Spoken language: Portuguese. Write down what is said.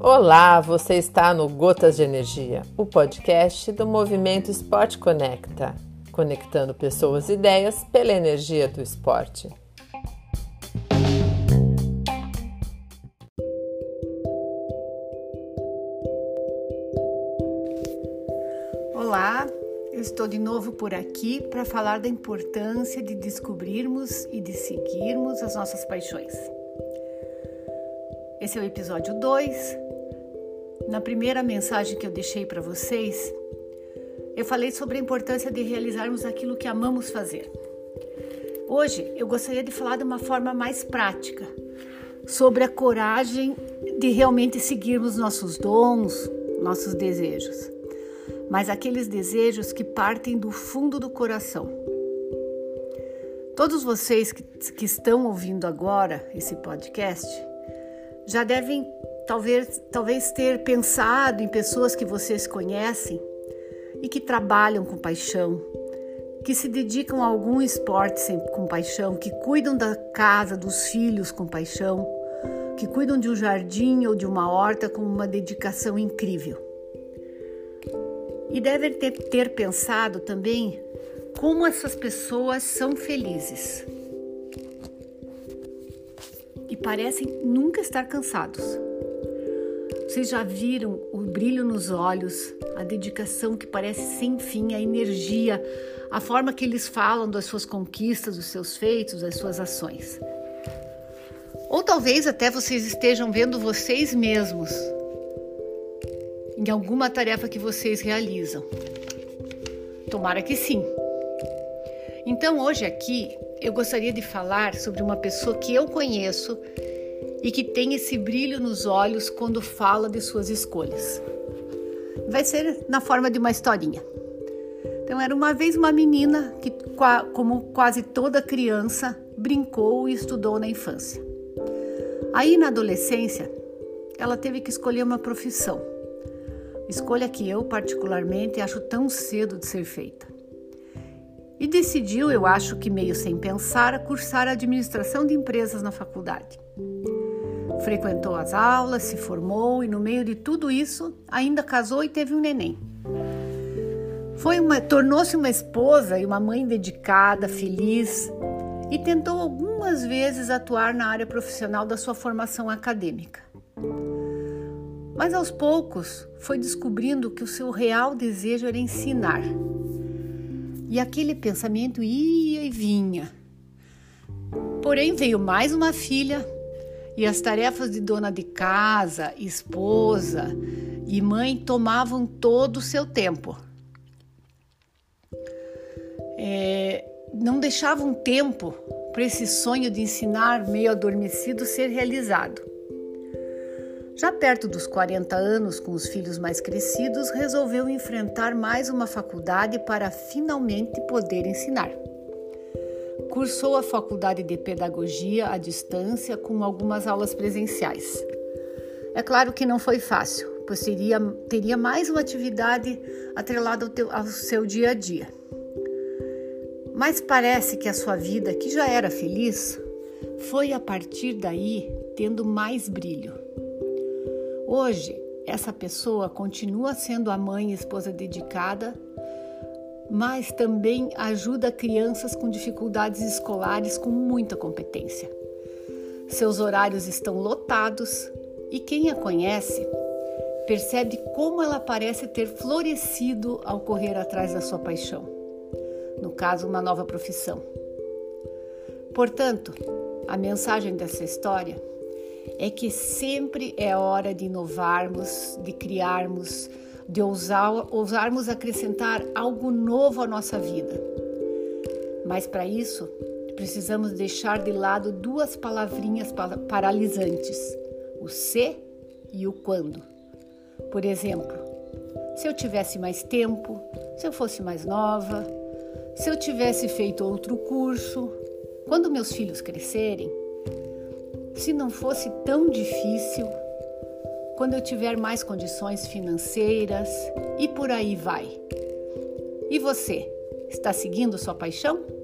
Olá, você está no Gotas de Energia, o podcast do movimento Esporte Conecta, conectando pessoas e ideias pela energia do esporte. Olá, estou de novo por aqui para falar da importância de descobrirmos e de seguirmos as nossas paixões. Esse é o episódio 2 na primeira mensagem que eu deixei para vocês, eu falei sobre a importância de realizarmos aquilo que amamos fazer. Hoje eu gostaria de falar de uma forma mais prática, sobre a coragem de realmente seguirmos nossos dons, nossos desejos, mas aqueles desejos que partem do fundo do coração. Todos vocês que, que estão ouvindo agora esse podcast já devem talvez, talvez ter pensado em pessoas que vocês conhecem e que trabalham com paixão, que se dedicam a algum esporte com paixão, que cuidam da casa, dos filhos com paixão, que cuidam de um jardim ou de uma horta com uma dedicação incrível. E devem ter, ter pensado também como essas pessoas são felizes e parecem nunca estar cansados. Vocês já viram o brilho nos olhos, a dedicação que parece sem fim, a energia, a forma que eles falam das suas conquistas, dos seus feitos, das suas ações. Ou talvez até vocês estejam vendo vocês mesmos em alguma tarefa que vocês realizam. Tomara que sim. Então, hoje aqui, eu gostaria de falar sobre uma pessoa que eu conheço e que tem esse brilho nos olhos quando fala de suas escolhas. Vai ser na forma de uma historinha. Então, era uma vez uma menina que, como quase toda criança, brincou e estudou na infância. Aí, na adolescência, ela teve que escolher uma profissão. Escolha que eu, particularmente, acho tão cedo de ser feita. E decidiu, eu acho que meio sem pensar, cursar administração de empresas na faculdade. Frequentou as aulas, se formou e no meio de tudo isso ainda casou e teve um neném. Foi uma, tornou-se uma esposa e uma mãe dedicada, feliz e tentou algumas vezes atuar na área profissional da sua formação acadêmica. Mas aos poucos foi descobrindo que o seu real desejo era ensinar. E aquele pensamento ia e vinha. Porém, veio mais uma filha e as tarefas de dona de casa, esposa e mãe tomavam todo o seu tempo. É, não deixavam tempo para esse sonho de ensinar meio adormecido ser realizado. Já perto dos 40 anos, com os filhos mais crescidos, resolveu enfrentar mais uma faculdade para finalmente poder ensinar. Cursou a faculdade de pedagogia à distância com algumas aulas presenciais. É claro que não foi fácil, pois teria, teria mais uma atividade atrelada ao, teu, ao seu dia a dia. Mas parece que a sua vida, que já era feliz, foi a partir daí tendo mais brilho. Hoje, essa pessoa continua sendo a mãe e esposa dedicada mas também ajuda crianças com dificuldades escolares com muita competência. Seus horários estão lotados e quem a conhece percebe como ela parece ter florescido ao correr atrás da sua paixão no caso, uma nova profissão. Portanto, a mensagem dessa história é que sempre é hora de inovarmos, de criarmos de ousar, ousarmos acrescentar algo novo à nossa vida. Mas para isso, precisamos deixar de lado duas palavrinhas paralisantes: o se e o quando. Por exemplo, se eu tivesse mais tempo, se eu fosse mais nova, se eu tivesse feito outro curso, quando meus filhos crescerem, se não fosse tão difícil, quando eu tiver mais condições financeiras e por aí vai. E você, está seguindo sua paixão?